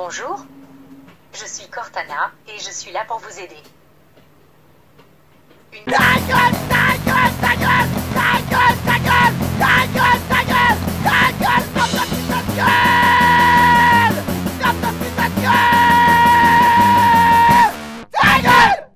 Bonjour, je suis Cortana et je suis là pour vous aider.